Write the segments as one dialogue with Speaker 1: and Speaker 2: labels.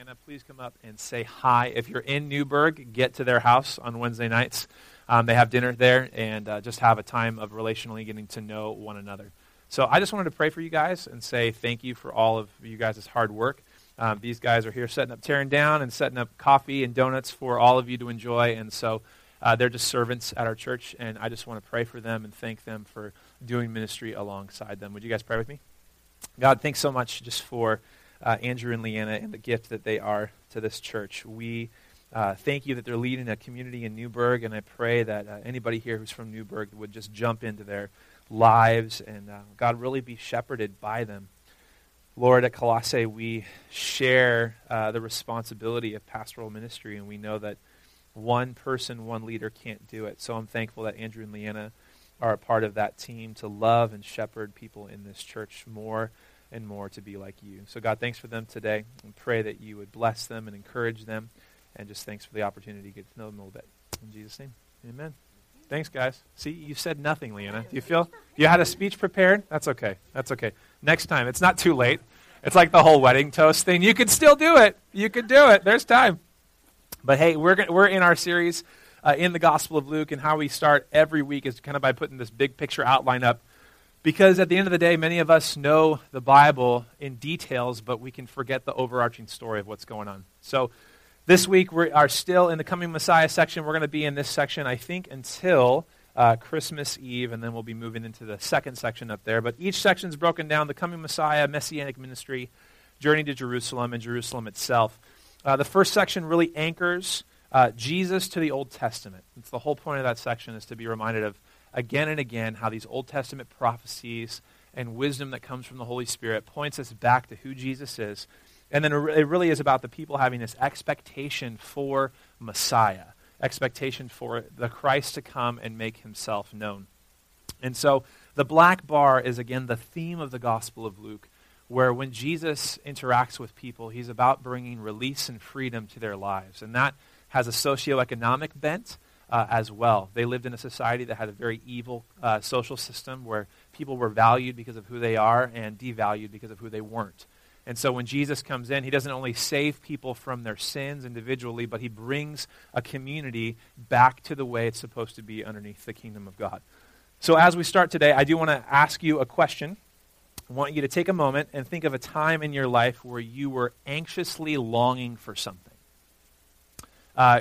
Speaker 1: Leanna, please come up and say hi. If you're in Newberg, get to their house on Wednesday nights. Um, they have dinner there and uh, just have a time of relationally getting to know one another. So I just wanted to pray for you guys and say thank you for all of you guys' hard work. Um, these guys are here setting up, tearing down, and setting up coffee and donuts for all of you to enjoy. And so uh, they're just servants at our church, and I just want to pray for them and thank them for doing ministry alongside them. Would you guys pray with me? God, thanks so much just for uh, Andrew and Leanna and the gift that they are to this church. We uh, thank you that they're leading a community in Newberg, and I pray that uh, anybody here who's from Newberg would just jump into their lives and, uh, God, really be shepherded by them. Lord, at Colossae, we share uh, the responsibility of pastoral ministry, and we know that one person, one leader can't do it. So I'm thankful that Andrew and Leanna are a part of that team to love and shepherd people in this church more and more to be like you. So, God, thanks for them today, and pray that you would bless them and encourage them, and just thanks for the opportunity to get to know them a little bit. In Jesus' name, amen. Thanks, guys. See, you said nothing, Leanna. Do you feel you had a speech prepared? That's okay. That's okay. Next time, it's not too late. It's like the whole wedding toast thing. You could still do it. You could do it. There's time. But hey, we're, we're in our series uh, in the Gospel of Luke, and how we start every week is kind of by putting this big picture outline up. Because at the end of the day, many of us know the Bible in details, but we can forget the overarching story of what's going on. So this week, we are still in the Coming Messiah section. We're going to be in this section, I think, until uh, Christmas Eve, and then we'll be moving into the second section up there. But each section is broken down the coming Messiah, Messianic ministry, journey to Jerusalem, and Jerusalem itself. Uh, the first section really anchors uh, Jesus to the Old Testament. It's the whole point of that section is to be reminded of again and again how these Old Testament prophecies and wisdom that comes from the Holy Spirit points us back to who Jesus is. And then it really is about the people having this expectation for Messiah expectation for the Christ to come and make himself known. And so the black bar is again the theme of the Gospel of Luke, where when Jesus interacts with people, he's about bringing release and freedom to their lives. And that has a socioeconomic bent uh, as well. They lived in a society that had a very evil uh, social system where people were valued because of who they are and devalued because of who they weren't. And so when Jesus comes in, he doesn't only save people from their sins individually, but he brings a community back to the way it's supposed to be underneath the kingdom of God. So as we start today, I do want to ask you a question. I want you to take a moment and think of a time in your life where you were anxiously longing for something. Uh,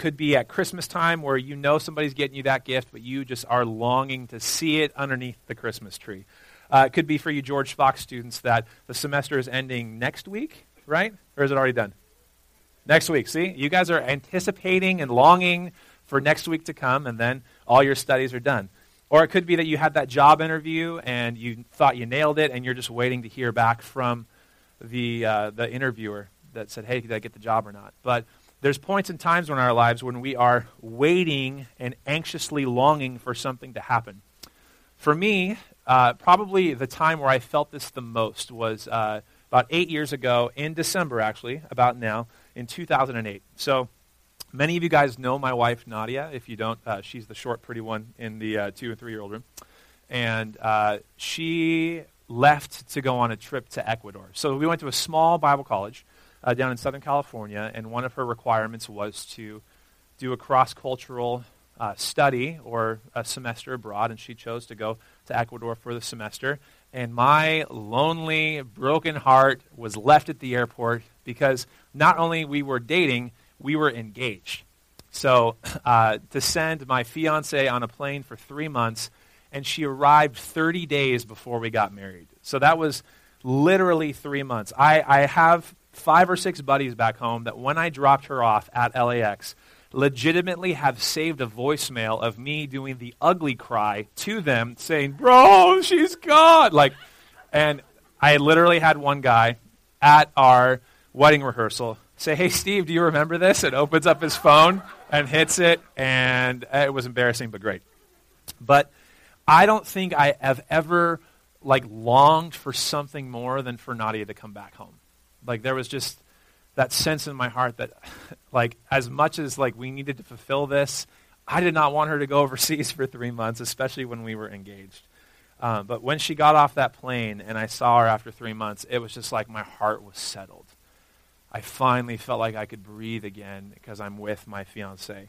Speaker 1: could be at Christmas time where you know somebody's getting you that gift, but you just are longing to see it underneath the Christmas tree. Uh, it could be for you George Fox students that the semester is ending next week, right? Or is it already done? Next week. See, you guys are anticipating and longing for next week to come, and then all your studies are done. Or it could be that you had that job interview and you thought you nailed it, and you're just waiting to hear back from the, uh, the interviewer that said, hey, did I get the job or not? But there's points and times in our lives when we are waiting and anxiously longing for something to happen. For me, uh, probably the time where I felt this the most was uh, about eight years ago, in December, actually, about now, in 2008. So many of you guys know my wife, Nadia. If you don't, uh, she's the short, pretty one in the uh, two and three year old room. And uh, she left to go on a trip to Ecuador. So we went to a small Bible college uh, down in Southern California, and one of her requirements was to do a cross cultural uh, study or a semester abroad, and she chose to go to Ecuador for the semester. And my lonely, broken heart was left at the airport because not only we were dating, we were engaged. So uh, to send my fiance on a plane for three months, and she arrived 30 days before we got married. So that was literally three months. I, I have five or six buddies back home that when I dropped her off at LAX, legitimately have saved a voicemail of me doing the ugly cry to them saying, Bro, she's gone. Like, and I literally had one guy at our wedding rehearsal say, Hey, Steve, do you remember this? And opens up his phone and hits it, and it was embarrassing, but great. But I don't think I have ever like longed for something more than for Nadia to come back home. Like there was just that sense in my heart that like as much as like we needed to fulfill this i did not want her to go overseas for three months especially when we were engaged um, but when she got off that plane and i saw her after three months it was just like my heart was settled I finally felt like I could breathe again because I'm with my fiance.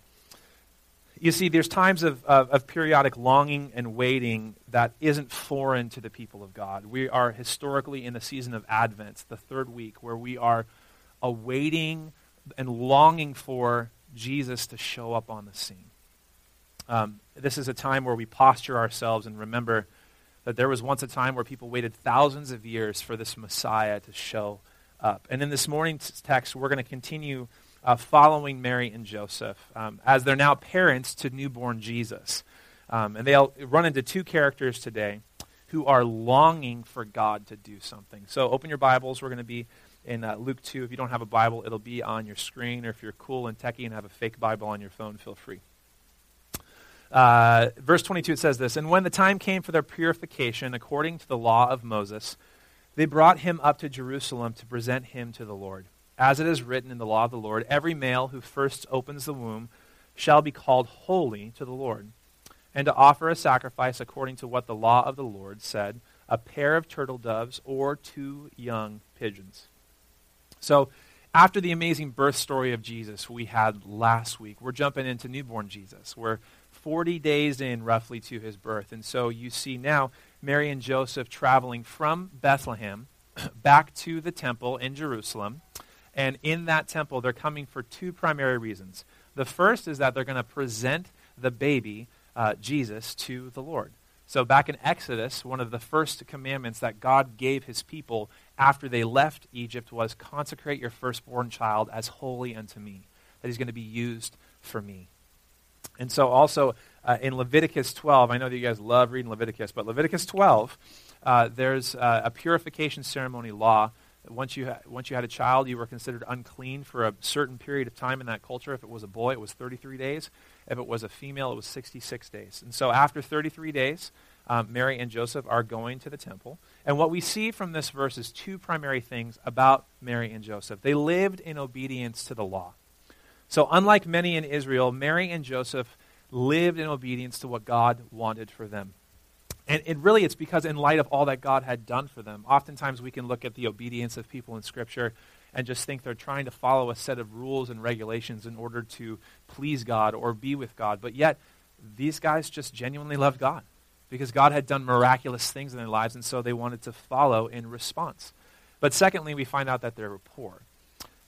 Speaker 1: You see, there's times of, of, of, periodic longing and waiting that isn't foreign to the people of God. We are historically in the season of Advent, the third week, where we are awaiting and longing for Jesus to show up on the scene. Um, this is a time where we posture ourselves and remember that there was once a time where people waited thousands of years for this Messiah to show up. And in this morning's text, we're going to continue uh, following Mary and Joseph um, as they're now parents to newborn Jesus. Um, and they'll run into two characters today who are longing for God to do something. So open your Bibles. We're going to be in uh, Luke 2. If you don't have a Bible, it'll be on your screen. Or if you're cool and techie and have a fake Bible on your phone, feel free. Uh, verse 22 it says this And when the time came for their purification, according to the law of Moses, they brought him up to Jerusalem to present him to the Lord. As it is written in the law of the Lord, every male who first opens the womb shall be called holy to the Lord, and to offer a sacrifice according to what the law of the Lord said a pair of turtle doves or two young pigeons. So, after the amazing birth story of Jesus we had last week, we're jumping into newborn Jesus. We're 40 days in roughly to his birth. And so you see now Mary and Joseph traveling from Bethlehem back to the temple in Jerusalem. And in that temple, they're coming for two primary reasons. The first is that they're going to present the baby, uh, Jesus, to the Lord. So, back in Exodus, one of the first commandments that God gave his people after they left Egypt was consecrate your firstborn child as holy unto me, that he's going to be used for me. And so, also uh, in Leviticus 12, I know that you guys love reading Leviticus, but Leviticus 12, uh, there's uh, a purification ceremony law. Once you, ha- once you had a child, you were considered unclean for a certain period of time in that culture. If it was a boy, it was 33 days. If it was a female, it was 66 days. And so, after 33 days, um, Mary and Joseph are going to the temple. And what we see from this verse is two primary things about Mary and Joseph. They lived in obedience to the law. So, unlike many in Israel, Mary and Joseph lived in obedience to what God wanted for them. And really, it's because in light of all that God had done for them, oftentimes we can look at the obedience of people in Scripture and just think they're trying to follow a set of rules and regulations in order to please God or be with God. But yet, these guys just genuinely loved God because God had done miraculous things in their lives, and so they wanted to follow in response. But secondly, we find out that they were poor.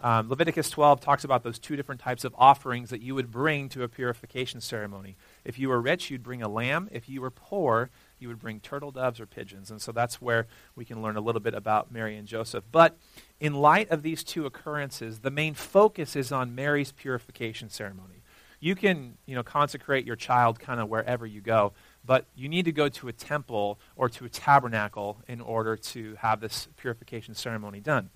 Speaker 1: Um, Leviticus 12 talks about those two different types of offerings that you would bring to a purification ceremony. If you were rich, you'd bring a lamb. If you were poor, you would bring turtle doves or pigeons. And so that's where we can learn a little bit about Mary and Joseph. But in light of these two occurrences, the main focus is on Mary's purification ceremony. You can, you know, consecrate your child kind of wherever you go, but you need to go to a temple or to a tabernacle in order to have this purification ceremony done.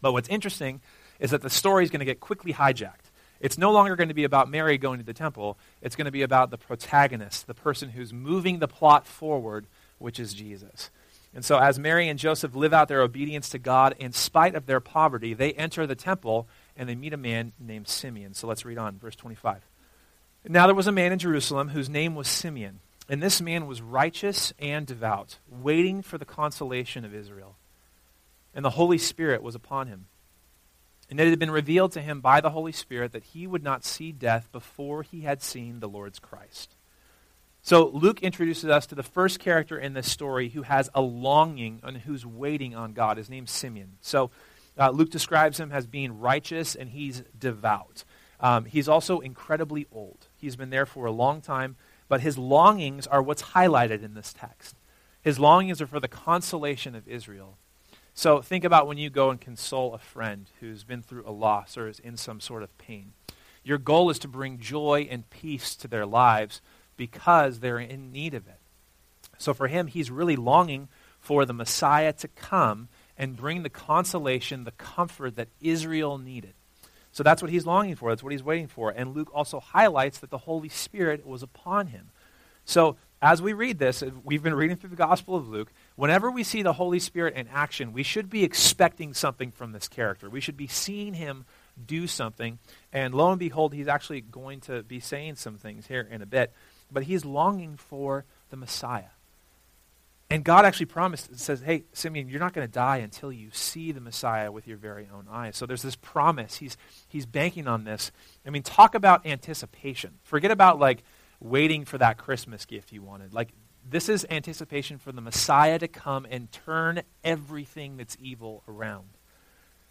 Speaker 1: But what's interesting is that the story is going to get quickly hijacked. It's no longer going to be about Mary going to the temple. It's going to be about the protagonist, the person who's moving the plot forward, which is Jesus. And so, as Mary and Joseph live out their obedience to God in spite of their poverty, they enter the temple and they meet a man named Simeon. So let's read on, verse 25. Now there was a man in Jerusalem whose name was Simeon. And this man was righteous and devout, waiting for the consolation of Israel. And the Holy Spirit was upon him. And it had been revealed to him by the Holy Spirit that he would not see death before he had seen the Lord's Christ. So Luke introduces us to the first character in this story who has a longing and who's waiting on God. His name's Simeon. So uh, Luke describes him as being righteous and he's devout. Um, he's also incredibly old. He's been there for a long time, but his longings are what's highlighted in this text. His longings are for the consolation of Israel. So think about when you go and console a friend who's been through a loss or is in some sort of pain. Your goal is to bring joy and peace to their lives because they're in need of it. So for him, he's really longing for the Messiah to come and bring the consolation, the comfort that Israel needed. So that's what he's longing for. That's what he's waiting for. And Luke also highlights that the Holy Spirit was upon him. So as we read this, we've been reading through the Gospel of Luke. Whenever we see the Holy Spirit in action, we should be expecting something from this character. We should be seeing him do something. And lo and behold, he's actually going to be saying some things here in a bit. But he's longing for the Messiah. And God actually promised, says, hey, Simeon, you're not going to die until you see the Messiah with your very own eyes. So there's this promise. He's, he's banking on this. I mean, talk about anticipation. Forget about like waiting for that Christmas gift you wanted. Like, this is anticipation for the Messiah to come and turn everything that's evil around.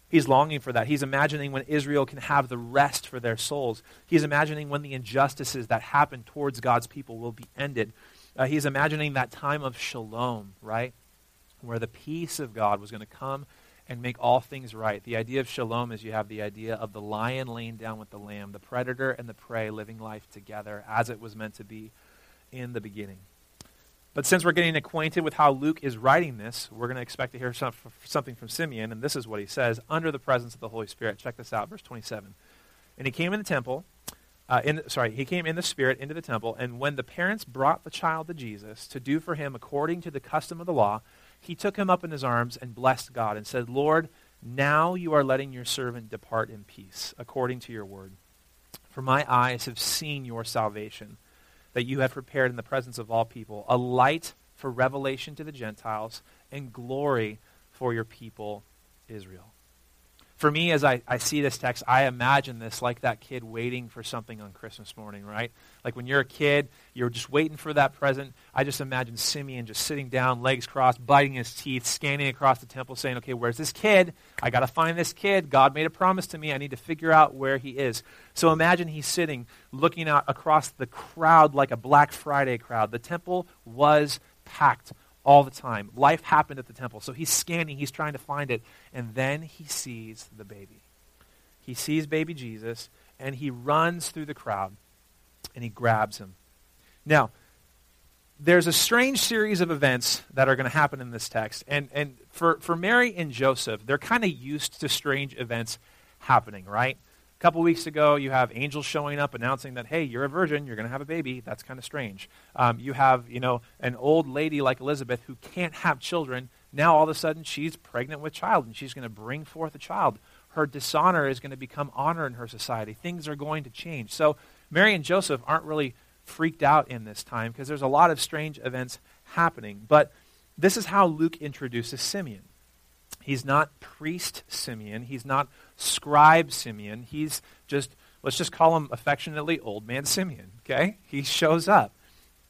Speaker 1: He's longing for that. He's imagining when Israel can have the rest for their souls. He's imagining when the injustices that happen towards God's people will be ended. Uh, he's imagining that time of shalom, right? Where the peace of God was going to come and make all things right. The idea of shalom is you have the idea of the lion laying down with the lamb, the predator and the prey living life together as it was meant to be in the beginning. But since we're getting acquainted with how Luke is writing this, we're going to expect to hear some, something from Simeon, and this is what he says under the presence of the Holy Spirit. Check this out, verse 27. And he came in the temple, uh, in, sorry, he came in the Spirit into the temple, and when the parents brought the child to Jesus to do for him according to the custom of the law, he took him up in his arms and blessed God and said, Lord, now you are letting your servant depart in peace, according to your word. For my eyes have seen your salvation that you have prepared in the presence of all people, a light for revelation to the Gentiles and glory for your people, Israel. For me, as I, I see this text, I imagine this like that kid waiting for something on Christmas morning, right? Like when you're a kid, you're just waiting for that present. I just imagine Simeon just sitting down, legs crossed, biting his teeth, scanning across the temple, saying, Okay, where's this kid? I got to find this kid. God made a promise to me. I need to figure out where he is. So imagine he's sitting, looking out across the crowd like a Black Friday crowd. The temple was packed all the time. Life happened at the temple. So he's scanning, he's trying to find it. And then he sees the baby. He sees baby Jesus, and he runs through the crowd and he grabs him. Now, there's a strange series of events that are going to happen in this text. And, and for, for Mary and Joseph, they're kind of used to strange events happening, right? Couple weeks ago, you have angels showing up announcing that, hey, you're a virgin, you're going to have a baby. That's kind of strange. Um, you have, you know, an old lady like Elizabeth who can't have children. Now all of a sudden she's pregnant with child and she's going to bring forth a child. Her dishonor is going to become honor in her society. Things are going to change. So Mary and Joseph aren't really freaked out in this time because there's a lot of strange events happening. But this is how Luke introduces Simeon. He's not priest Simeon. He's not scribe Simeon. He's just, let's just call him affectionately old man Simeon, okay? He shows up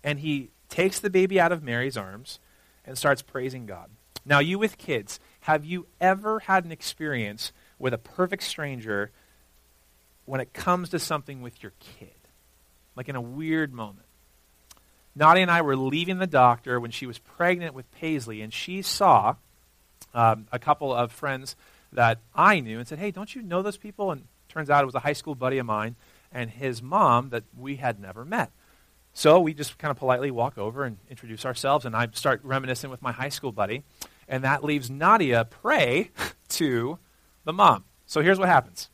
Speaker 1: and he takes the baby out of Mary's arms and starts praising God. Now, you with kids, have you ever had an experience with a perfect stranger when it comes to something with your kid? Like in a weird moment. Nadia and I were leaving the doctor when she was pregnant with Paisley, and she saw um, a couple of friends that I knew and said, Hey, don't you know those people? And turns out it was a high school buddy of mine and his mom that we had never met. So we just kind of politely walk over and introduce ourselves, and I start reminiscing with my high school buddy. And that leaves Nadia prey to the mom. So here's what happens.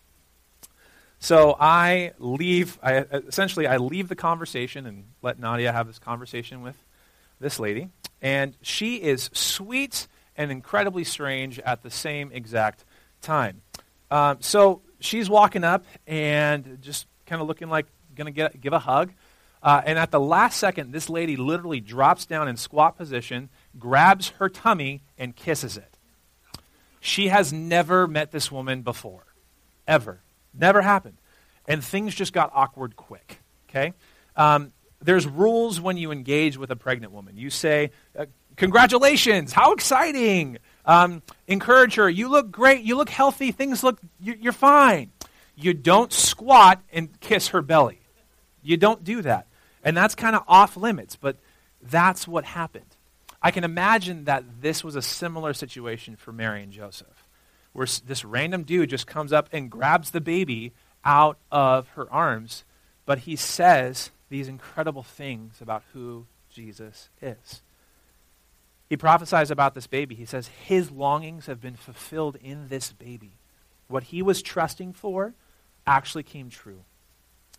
Speaker 1: So I leave, I, essentially, I leave the conversation and let Nadia have this conversation with this lady. And she is sweet and incredibly strange at the same exact time. Um, so she's walking up and just kind of looking like going to give a hug. Uh, and at the last second, this lady literally drops down in squat position, grabs her tummy, and kisses it. She has never met this woman before. Ever. Never happened. And things just got awkward quick. Okay? Um, there's rules when you engage with a pregnant woman. You say, uh, Congratulations! How exciting! Um, encourage her. You look great. You look healthy. Things look, you're fine. You don't squat and kiss her belly. You don't do that. And that's kind of off limits, but that's what happened. I can imagine that this was a similar situation for Mary and Joseph, where this random dude just comes up and grabs the baby out of her arms, but he says these incredible things about who Jesus is. He prophesies about this baby. He says, His longings have been fulfilled in this baby. What he was trusting for actually came true.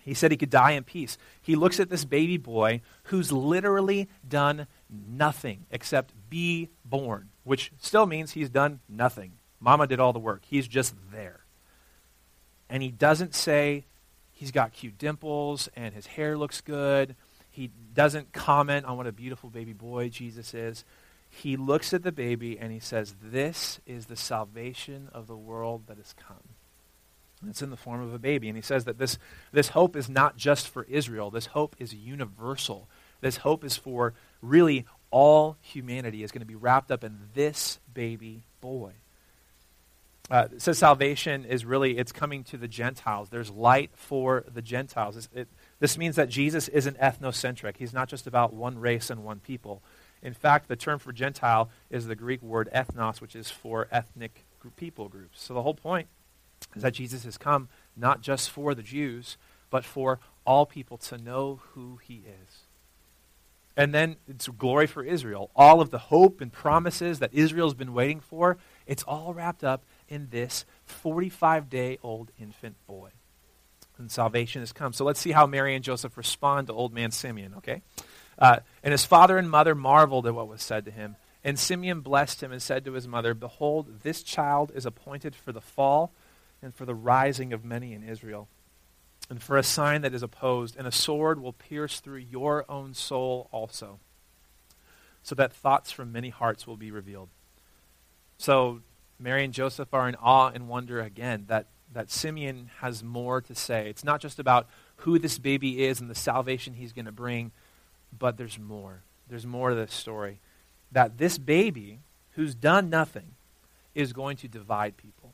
Speaker 1: He said he could die in peace. He looks at this baby boy who's literally done nothing except be born, which still means he's done nothing. Mama did all the work. He's just there. And he doesn't say he's got cute dimples and his hair looks good. He doesn't comment on what a beautiful baby boy Jesus is he looks at the baby and he says, This is the salvation of the world that has come. And it's in the form of a baby. And he says that this, this hope is not just for Israel, this hope is universal. This hope is for really all humanity, is going to be wrapped up in this baby boy. Uh, it says salvation is really, it's coming to the Gentiles. There's light for the Gentiles. It, this means that Jesus isn't ethnocentric. He's not just about one race and one people. In fact, the term for Gentile is the Greek word ethnos, which is for ethnic people groups. So the whole point is that Jesus has come not just for the Jews, but for all people to know who he is. And then it's glory for Israel. All of the hope and promises that Israel's been waiting for, it's all wrapped up in this 45 day old infant boy. And salvation has come. So let's see how Mary and Joseph respond to old man Simeon, okay? Uh, and his father and mother marveled at what was said to him. And Simeon blessed him and said to his mother, Behold, this child is appointed for the fall and for the rising of many in Israel, and for a sign that is opposed, and a sword will pierce through your own soul also, so that thoughts from many hearts will be revealed. So Mary and Joseph are in awe and wonder again that, that Simeon has more to say. It's not just about who this baby is and the salvation he's going to bring, but there's more. There's more to this story. That this baby, who's done nothing, is going to divide people.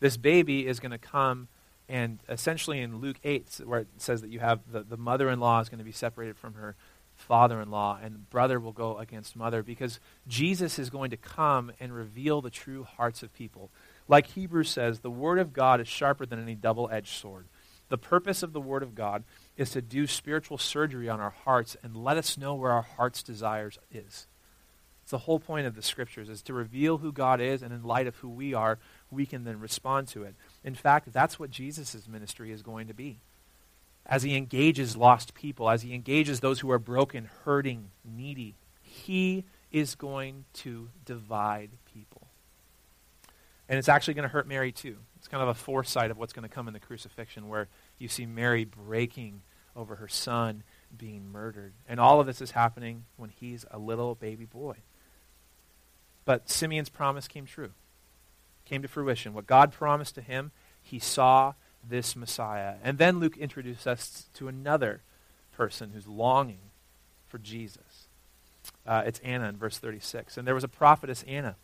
Speaker 1: This baby is going to come and essentially in Luke 8, where it says that you have the, the mother in law is going to be separated from her father in law, and brother will go against mother, because Jesus is going to come and reveal the true hearts of people. Like Hebrews says, the Word of God is sharper than any double edged sword. The purpose of the Word of God is to do spiritual surgery on our hearts and let us know where our heart's desires is. It's the whole point of the Scriptures, is to reveal who God is, and in light of who we are, we can then respond to it. In fact, that's what Jesus' ministry is going to be as he engages lost people, as he engages those who are broken, hurting, needy, he is going to divide people. And it's actually going to hurt Mary too. It's kind of a foresight of what's going to come in the crucifixion, where you see Mary breaking over her son being murdered. And all of this is happening when he's a little baby boy. But Simeon's promise came true, came to fruition. What God promised to him, he saw this Messiah. And then Luke introduces us to another person who's longing for Jesus. Uh, it's Anna in verse 36. And there was a prophetess, Anna,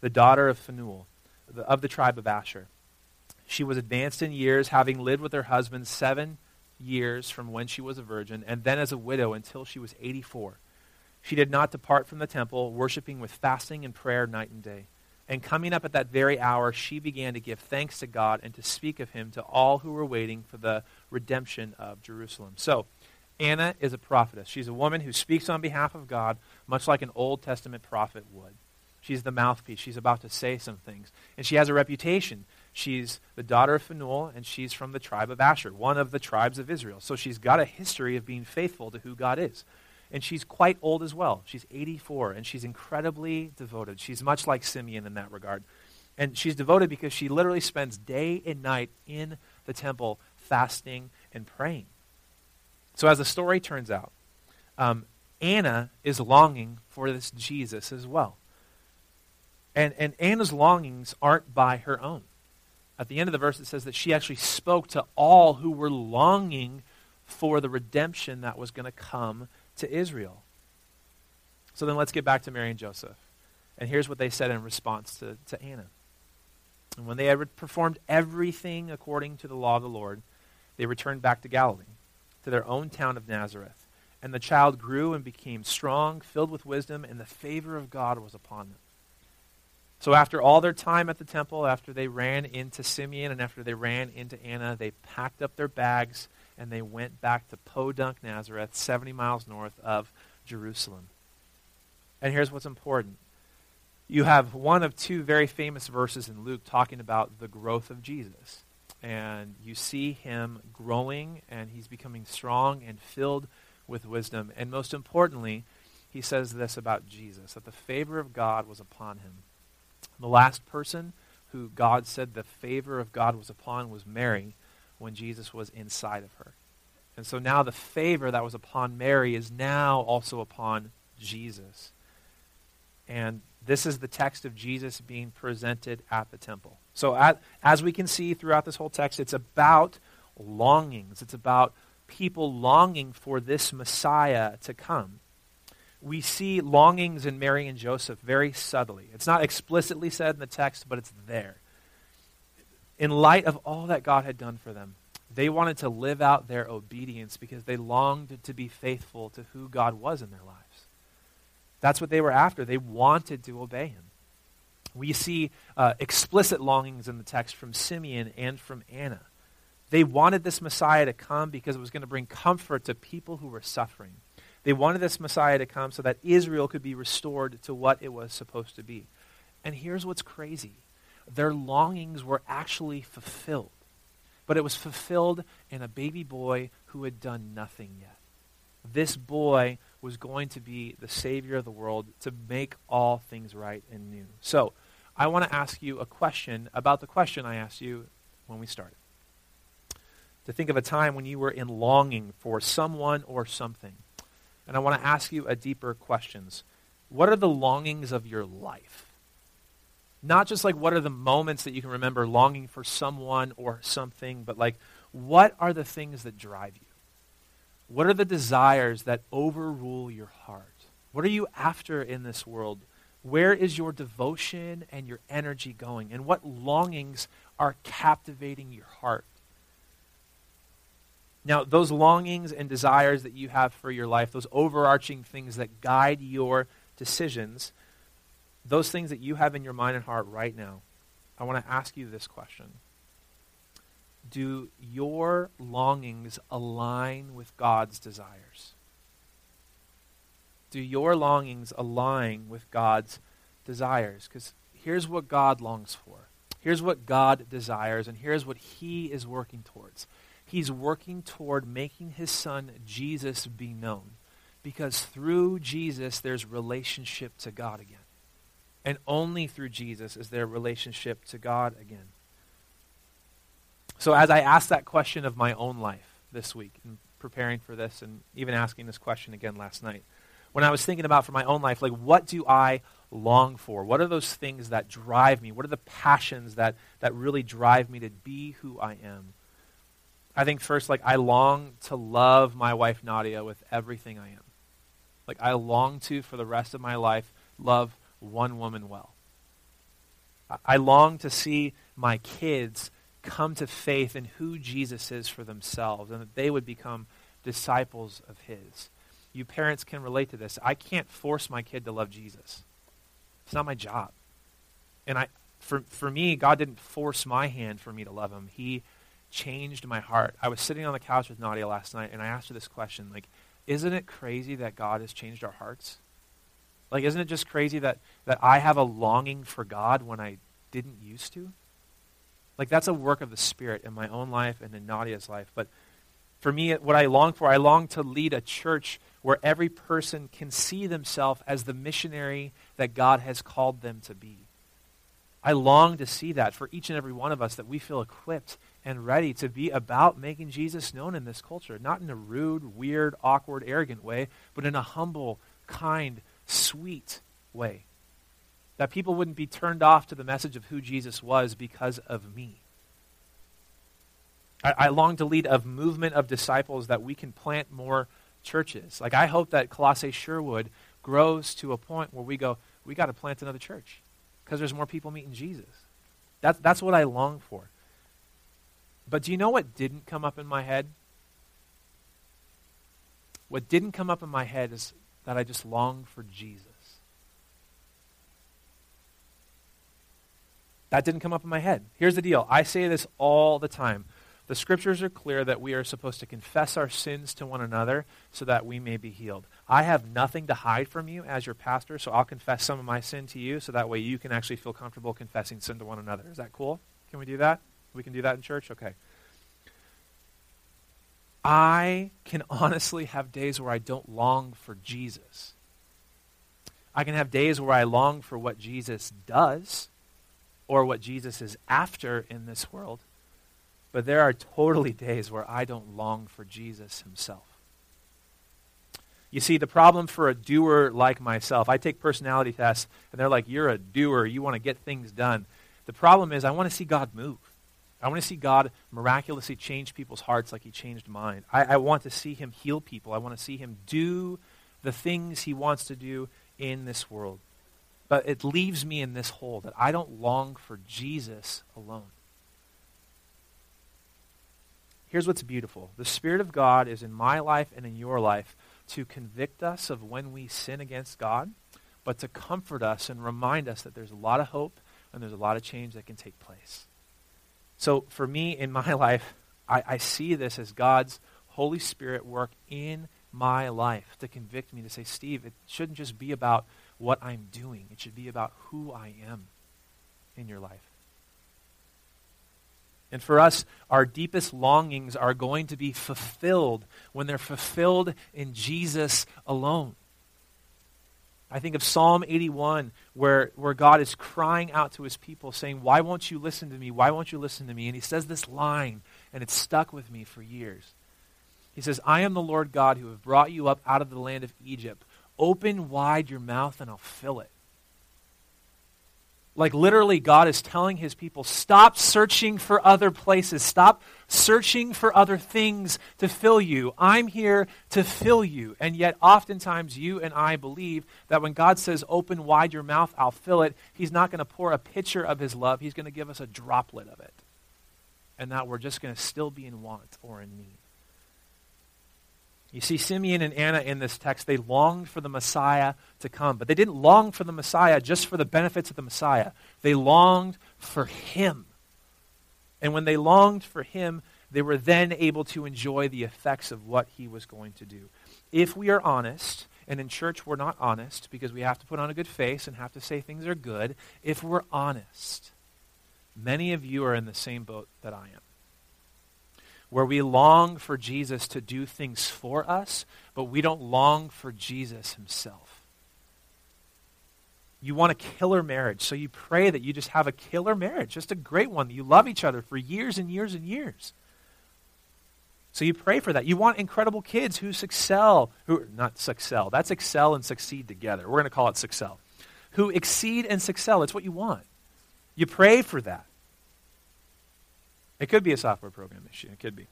Speaker 1: the daughter of Phanuel, the, of the tribe of Asher. She was advanced in years, having lived with her husband seven years from when she was a virgin, and then as a widow until she was 84. She did not depart from the temple, worshiping with fasting and prayer night and day. And coming up at that very hour, she began to give thanks to God and to speak of him to all who were waiting for the redemption of Jerusalem. So, Anna is a prophetess. She's a woman who speaks on behalf of God, much like an Old Testament prophet would. She's the mouthpiece. She's about to say some things. And she has a reputation. She's the daughter of Phanuel, and she's from the tribe of Asher, one of the tribes of Israel. So she's got a history of being faithful to who God is and she's quite old as well. She's 84, and she's incredibly devoted. She's much like Simeon in that regard. And she's devoted because she literally spends day and night in the temple fasting and praying. So, as the story turns out, um, Anna is longing for this Jesus as well. And, and Anna's longings aren't by her own. At the end of the verse, it says that she actually spoke to all who were longing for the redemption that was going to come to Israel. So then let's get back to Mary and Joseph. And here's what they said in response to, to Anna. And when they had performed everything according to the law of the Lord, they returned back to Galilee, to their own town of Nazareth. And the child grew and became strong, filled with wisdom, and the favor of God was upon them. So after all their time at the temple, after they ran into Simeon and after they ran into Anna, they packed up their bags and they went back to Podunk, Nazareth, 70 miles north of Jerusalem. And here's what's important you have one of two very famous verses in Luke talking about the growth of Jesus. And you see him growing, and he's becoming strong and filled with wisdom. And most importantly, he says this about Jesus that the favor of God was upon him. The last person who God said the favor of God was upon was Mary when Jesus was inside of her. And so now the favor that was upon Mary is now also upon Jesus. And this is the text of Jesus being presented at the temple. So, at, as we can see throughout this whole text, it's about longings. It's about people longing for this Messiah to come. We see longings in Mary and Joseph very subtly. It's not explicitly said in the text, but it's there. In light of all that God had done for them, they wanted to live out their obedience because they longed to be faithful to who God was in their lives. That's what they were after. They wanted to obey him. We see uh, explicit longings in the text from Simeon and from Anna. They wanted this Messiah to come because it was going to bring comfort to people who were suffering. They wanted this Messiah to come so that Israel could be restored to what it was supposed to be. And here's what's crazy their longings were actually fulfilled. But it was fulfilled in a baby boy who had done nothing yet. This boy was going to be the Savior of the world to make all things right and new. So, I want to ask you a question about the question I asked you when we started. To think of a time when you were in longing for someone or something. And I want to ask you a deeper questions. What are the longings of your life? Not just like what are the moments that you can remember longing for someone or something, but like what are the things that drive you? What are the desires that overrule your heart? What are you after in this world? Where is your devotion and your energy going? And what longings are captivating your heart? Now, those longings and desires that you have for your life, those overarching things that guide your decisions, those things that you have in your mind and heart right now, I want to ask you this question do your longings align with God's desires? Do your longings align with God's desires? Because here's what God longs for. Here's what God desires, and here's what He is working towards. He's working toward making His Son, Jesus, be known. Because through Jesus, there's relationship to God again. And only through Jesus is there relationship to God again. So, as I asked that question of my own life this week, in preparing for this, and even asking this question again last night, when I was thinking about for my own life, like, what do I long for? What are those things that drive me? What are the passions that, that really drive me to be who I am? I think first, like, I long to love my wife Nadia with everything I am. Like, I long to, for the rest of my life, love one woman well. I long to see my kids come to faith in who Jesus is for themselves and that they would become disciples of his. You parents can relate to this. I can't force my kid to love Jesus. It's not my job. And I for for me, God didn't force my hand for me to love him. He changed my heart. I was sitting on the couch with Nadia last night and I asked her this question like, isn't it crazy that God has changed our hearts? Like isn't it just crazy that that I have a longing for God when I didn't used to? Like that's a work of the Spirit in my own life and in Nadia's life. But for me, what I long for, I long to lead a church where every person can see themselves as the missionary that God has called them to be. I long to see that for each and every one of us, that we feel equipped and ready to be about making Jesus known in this culture. Not in a rude, weird, awkward, arrogant way, but in a humble, kind, sweet way that people wouldn't be turned off to the message of who Jesus was because of me. I, I long to lead a movement of disciples that we can plant more churches. Like, I hope that Colossae Sherwood grows to a point where we go, we got to plant another church because there's more people meeting Jesus. That's, that's what I long for. But do you know what didn't come up in my head? What didn't come up in my head is that I just long for Jesus. That didn't come up in my head. Here's the deal I say this all the time. The scriptures are clear that we are supposed to confess our sins to one another so that we may be healed. I have nothing to hide from you as your pastor, so I'll confess some of my sin to you so that way you can actually feel comfortable confessing sin to one another. Is that cool? Can we do that? We can do that in church? Okay. I can honestly have days where I don't long for Jesus. I can have days where I long for what Jesus does or what Jesus is after in this world. But there are totally days where I don't long for Jesus himself. You see, the problem for a doer like myself, I take personality tests, and they're like, You're a doer. You want to get things done. The problem is, I want to see God move. I want to see God miraculously change people's hearts like He changed mine. I, I want to see Him heal people. I want to see Him do the things He wants to do in this world. But it leaves me in this hole that I don't long for Jesus alone. Here's what's beautiful the Spirit of God is in my life and in your life to convict us of when we sin against God, but to comfort us and remind us that there's a lot of hope and there's a lot of change that can take place. So for me in my life, I, I see this as God's Holy Spirit work in my life to convict me to say, Steve, it shouldn't just be about what I'm doing, it should be about who I am in your life. And for us, our deepest longings are going to be fulfilled when they're fulfilled in Jesus alone. I think of Psalm 81, where, where God is crying out to his people, saying, Why won't you listen to me? Why won't you listen to me? And he says this line, and it's stuck with me for years. He says, I am the Lord God who have brought you up out of the land of Egypt. Open wide your mouth, and I'll fill it. Like literally, God is telling his people stop searching for other places. Stop searching for other things to fill you. I'm here to fill you. And yet, oftentimes, you and I believe that when God says, open wide your mouth, I'll fill it, he's not going to pour a pitcher of his love. He's going to give us a droplet of it. And that we're just going to still be in want or in need. You see, Simeon and Anna in this text, they longed for the Messiah to come. But they didn't long for the Messiah just for the benefits of the Messiah. They longed for him. And when they longed for him, they were then able to enjoy the effects of what he was going to do. If we are honest, and in church we're not honest because we have to put on a good face and have to say things are good, if we're honest, many of you are in the same boat that I am where we long for Jesus to do things for us, but we don't long for Jesus himself. You want a killer marriage, so you pray that you just have a killer marriage, just a great one, you love each other for years and years and years. So you pray for that. You want incredible kids who excel, who not excel. That's excel and succeed together. We're going to call it excel. Who exceed and excel. It's what you want. You pray for that. It could be a software program issue. It could be.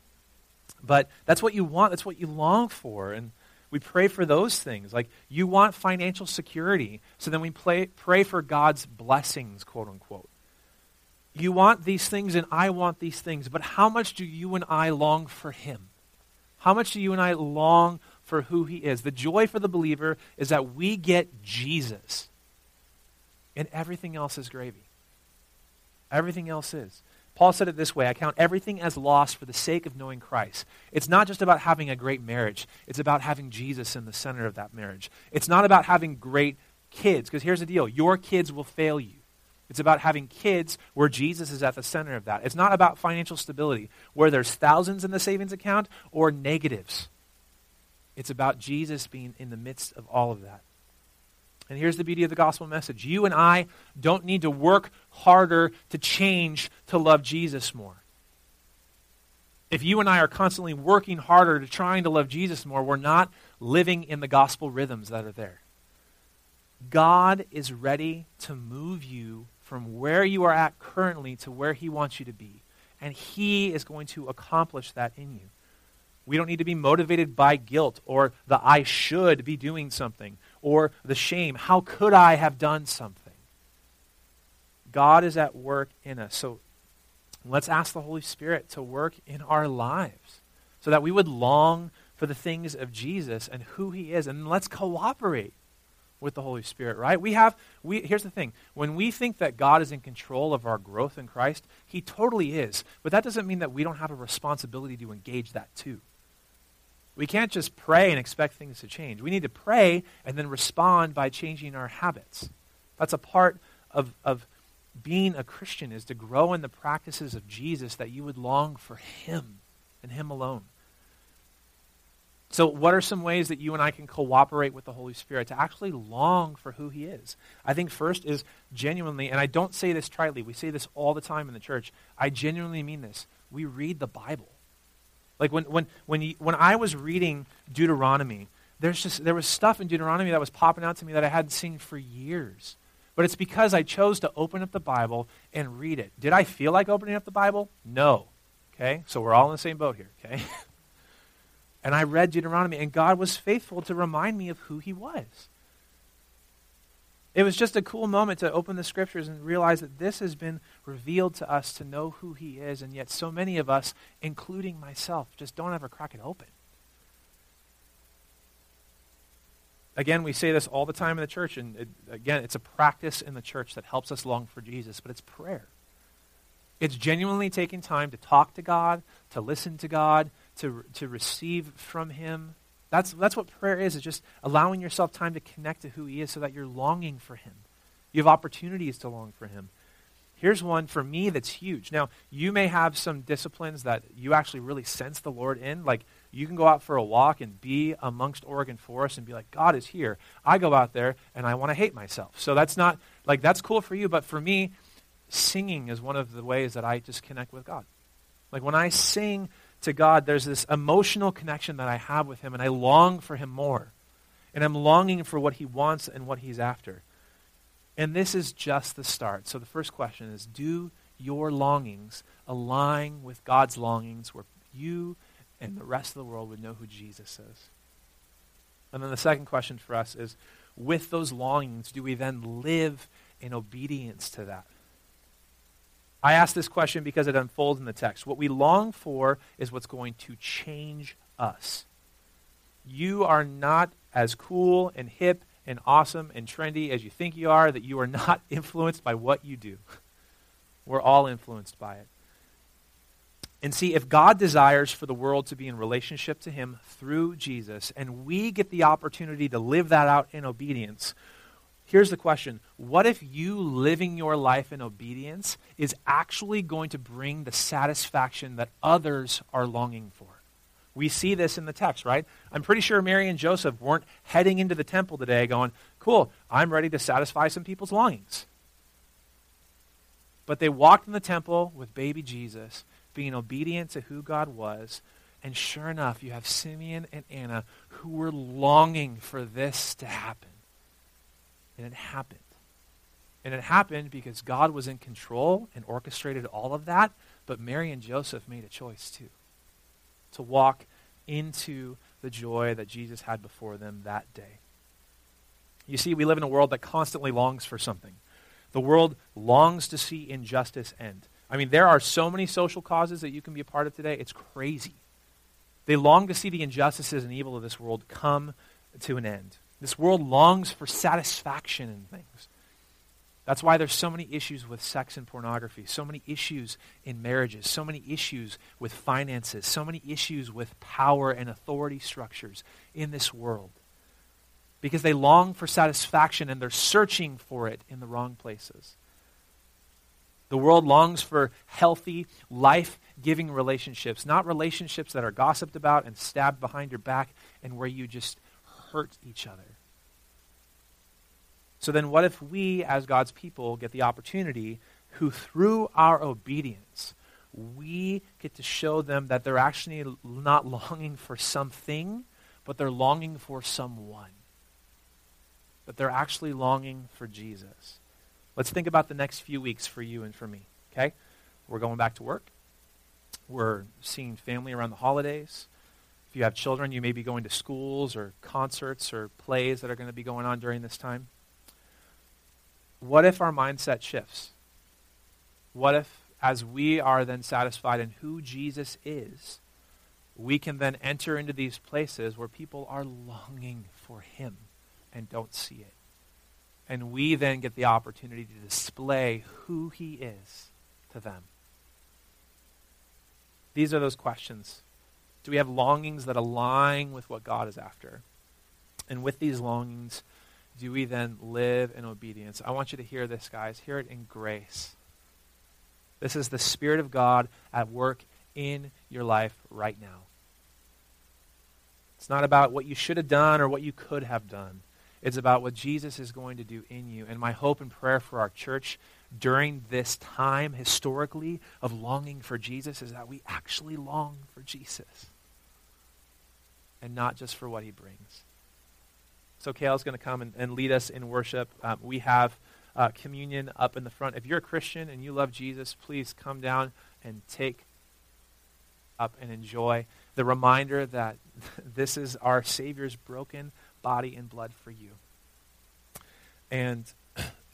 Speaker 1: But that's what you want. That's what you long for. And we pray for those things. Like you want financial security. So then we play, pray for God's blessings, quote unquote. You want these things and I want these things. But how much do you and I long for Him? How much do you and I long for who He is? The joy for the believer is that we get Jesus. And everything else is gravy. Everything else is. Paul said it this way I count everything as lost for the sake of knowing Christ. It's not just about having a great marriage, it's about having Jesus in the center of that marriage. It's not about having great kids, because here's the deal your kids will fail you. It's about having kids where Jesus is at the center of that. It's not about financial stability, where there's thousands in the savings account or negatives. It's about Jesus being in the midst of all of that. And here's the beauty of the gospel message you and I don't need to work harder to change to love Jesus more. If you and I are constantly working harder to trying to love Jesus more, we're not living in the gospel rhythms that are there. God is ready to move you from where you are at currently to where He wants you to be. And He is going to accomplish that in you. We don't need to be motivated by guilt or the I should be doing something or the shame. How could I have done something? God is at work in us. So let's ask the Holy Spirit to work in our lives so that we would long for the things of Jesus and who he is. And let's cooperate with the Holy Spirit, right? We have we here's the thing. When we think that God is in control of our growth in Christ, he totally is. But that doesn't mean that we don't have a responsibility to engage that too. We can't just pray and expect things to change. We need to pray and then respond by changing our habits. That's a part of, of being a Christian is to grow in the practices of Jesus that you would long for him and him alone. So, what are some ways that you and I can cooperate with the Holy Spirit to actually long for who He is? I think first is genuinely, and I don't say this tritely, we say this all the time in the church. I genuinely mean this. We read the Bible. Like when, when, when, you, when I was reading Deuteronomy, there's just there was stuff in Deuteronomy that was popping out to me that I hadn't seen for years. But it's because I chose to open up the Bible and read it. Did I feel like opening up the Bible? No. Okay? So we're all in the same boat here, okay? and I read Deuteronomy, and God was faithful to remind me of who He was. It was just a cool moment to open the scriptures and realize that this has been revealed to us to know who He is, and yet so many of us, including myself, just don't ever crack it open. Again, we say this all the time in the church, and it, again, it's a practice in the church that helps us long for Jesus, but it's prayer. It's genuinely taking time to talk to God, to listen to God, to, to receive from Him. That's, that's what prayer is, it's just allowing yourself time to connect to who He is so that you're longing for Him. You have opportunities to long for Him. Here's one for me that's huge. Now, you may have some disciplines that you actually really sense the Lord in, like you can go out for a walk and be amongst Oregon forests and be like, God is here. I go out there and I want to hate myself. So that's not, like, that's cool for you. But for me, singing is one of the ways that I just connect with God. Like, when I sing to God, there's this emotional connection that I have with Him and I long for Him more. And I'm longing for what He wants and what He's after. And this is just the start. So the first question is Do your longings align with God's longings where you and the rest of the world would know who Jesus is. And then the second question for us is with those longings, do we then live in obedience to that? I ask this question because it unfolds in the text. What we long for is what's going to change us. You are not as cool and hip and awesome and trendy as you think you are, that you are not influenced by what you do. We're all influenced by it. And see, if God desires for the world to be in relationship to Him through Jesus, and we get the opportunity to live that out in obedience, here's the question What if you living your life in obedience is actually going to bring the satisfaction that others are longing for? We see this in the text, right? I'm pretty sure Mary and Joseph weren't heading into the temple today going, Cool, I'm ready to satisfy some people's longings. But they walked in the temple with baby Jesus being obedient to who God was. And sure enough, you have Simeon and Anna who were longing for this to happen. And it happened. And it happened because God was in control and orchestrated all of that, but Mary and Joseph made a choice too to walk into the joy that Jesus had before them that day. You see, we live in a world that constantly longs for something. The world longs to see injustice end. I mean, there are so many social causes that you can be a part of today. It's crazy. They long to see the injustices and evil of this world come to an end. This world longs for satisfaction in things. That's why there's so many issues with sex and pornography, so many issues in marriages, so many issues with finances, so many issues with power and authority structures in this world. Because they long for satisfaction and they're searching for it in the wrong places. The world longs for healthy, life giving relationships, not relationships that are gossiped about and stabbed behind your back and where you just hurt each other. So then, what if we, as God's people, get the opportunity who, through our obedience, we get to show them that they're actually not longing for something, but they're longing for someone? That they're actually longing for Jesus. Let's think about the next few weeks for you and for me, okay? We're going back to work. We're seeing family around the holidays. You have children, you may be going to schools or concerts or plays that are going to be going on during this time. What if our mindset shifts? What if, as we are then satisfied in who Jesus is, we can then enter into these places where people are longing for him and don't see it? And we then get the opportunity to display who he is to them. These are those questions. Do we have longings that align with what God is after? And with these longings, do we then live in obedience? I want you to hear this, guys. Hear it in grace. This is the Spirit of God at work in your life right now. It's not about what you should have done or what you could have done. It's about what Jesus is going to do in you. And my hope and prayer for our church during this time, historically, of longing for Jesus is that we actually long for Jesus and not just for what he brings. So Kale's going to come and, and, lead us in worship. Um, we have uh, communion up in the front. If you're a Christian and you love Jesus, please come down and take up and enjoy the reminder that this is our Savior's broken body and blood for you. And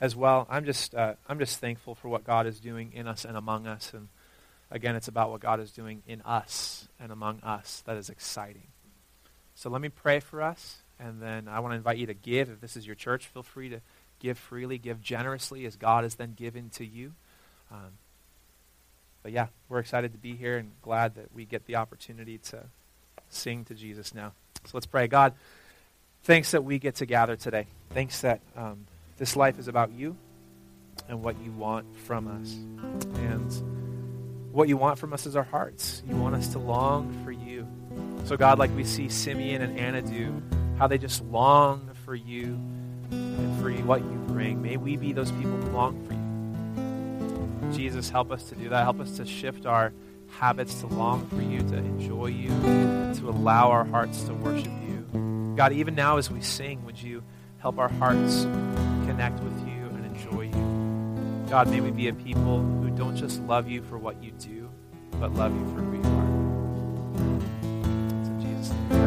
Speaker 1: as well, I'm just uh, I'm just thankful for what God is doing in us and among us. And again, it's about what God is doing in us and among us that is exciting. So let me pray for us, and then I want to invite you to give. If this is your church, feel free to give freely, give generously as God has then given to you. Um, but yeah, we're excited to be here and glad that we get the opportunity to sing to Jesus now. So let's pray. God, thanks that we get to gather today. Thanks that um, this life is about you and what you want from us. And what you want from us is our hearts. You want us to long for you. So, God, like we see Simeon and Anna do, how they just long for you and for what you bring, may we be those people who long for you. Jesus, help us to do that. Help us to shift our habits to long for you, to enjoy you, to allow our hearts to worship you. God, even now as we sing, would you help our hearts connect with you and enjoy you? God, may we be a people who don't just love you for what you do, but love you for who you are. It's in Jesus' name.